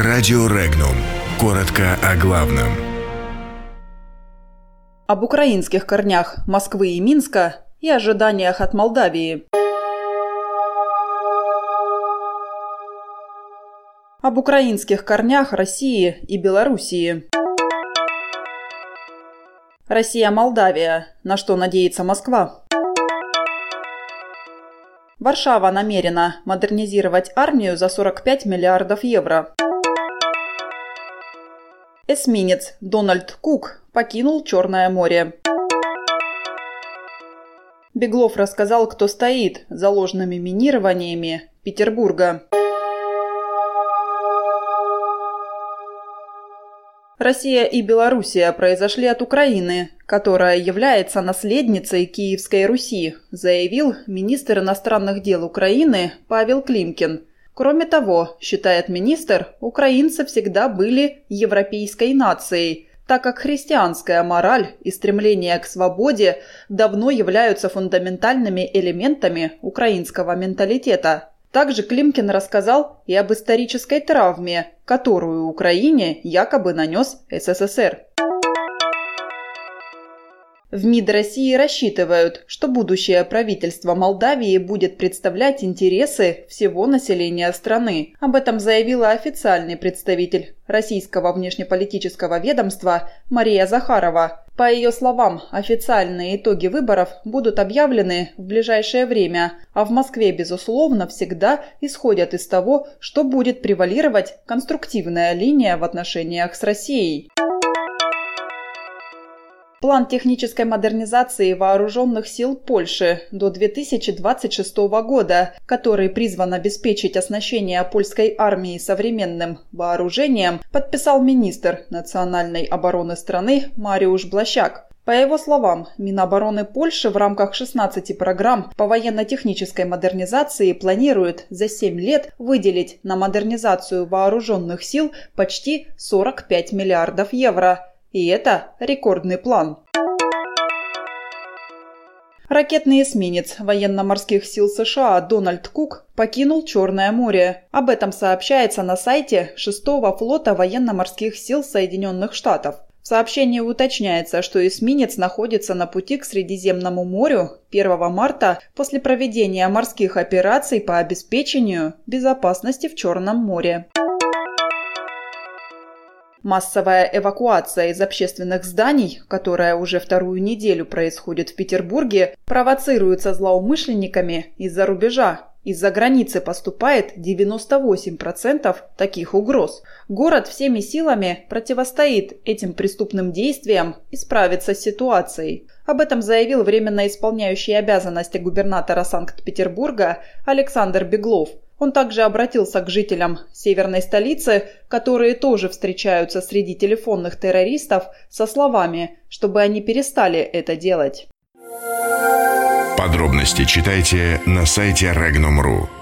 Радио Регнум. Коротко о главном. Об украинских корнях Москвы и Минска и ожиданиях от Молдавии. Об украинских корнях России и Белоруссии. Россия-Молдавия. На что надеется Москва? Варшава намерена модернизировать армию за 45 миллиардов евро. Эсминец Дональд Кук покинул Черное море. Беглов рассказал, кто стоит за ложными минированиями Петербурга. Россия и Белоруссия произошли от Украины, которая является наследницей Киевской Руси, заявил министр иностранных дел Украины Павел Климкин – Кроме того, считает министр, украинцы всегда были европейской нацией, так как христианская мораль и стремление к свободе давно являются фундаментальными элементами украинского менталитета. Также Климкин рассказал и об исторической травме, которую Украине якобы нанес СССР. В МИД России рассчитывают, что будущее правительство Молдавии будет представлять интересы всего населения страны. Об этом заявила официальный представитель российского внешнеполитического ведомства Мария Захарова. По ее словам, официальные итоги выборов будут объявлены в ближайшее время, а в Москве, безусловно, всегда исходят из того, что будет превалировать конструктивная линия в отношениях с Россией. План технической модернизации вооруженных сил Польши до 2026 года, который призван обеспечить оснащение польской армии современным вооружением, подписал министр национальной обороны страны Мариуш Блащак. По его словам, Минобороны Польши в рамках 16 программ по военно-технической модернизации планирует за 7 лет выделить на модернизацию вооруженных сил почти 45 миллиардов евро – и это рекордный план. Ракетный эсминец военно-морских сил США Дональд Кук покинул Черное море. Об этом сообщается на сайте 6-го флота военно-морских сил Соединенных Штатов. В сообщении уточняется, что эсминец находится на пути к Средиземному морю 1 марта после проведения морских операций по обеспечению безопасности в Черном море. Массовая эвакуация из общественных зданий, которая уже вторую неделю происходит в Петербурге, провоцируется злоумышленниками из-за рубежа. Из-за границы поступает 98% таких угроз. Город всеми силами противостоит этим преступным действиям и справится с ситуацией. Об этом заявил временно исполняющий обязанности губернатора Санкт-Петербурга Александр Беглов – он также обратился к жителям северной столицы, которые тоже встречаются среди телефонных террористов, со словами, чтобы они перестали это делать. Подробности читайте на сайте Regnum.ru.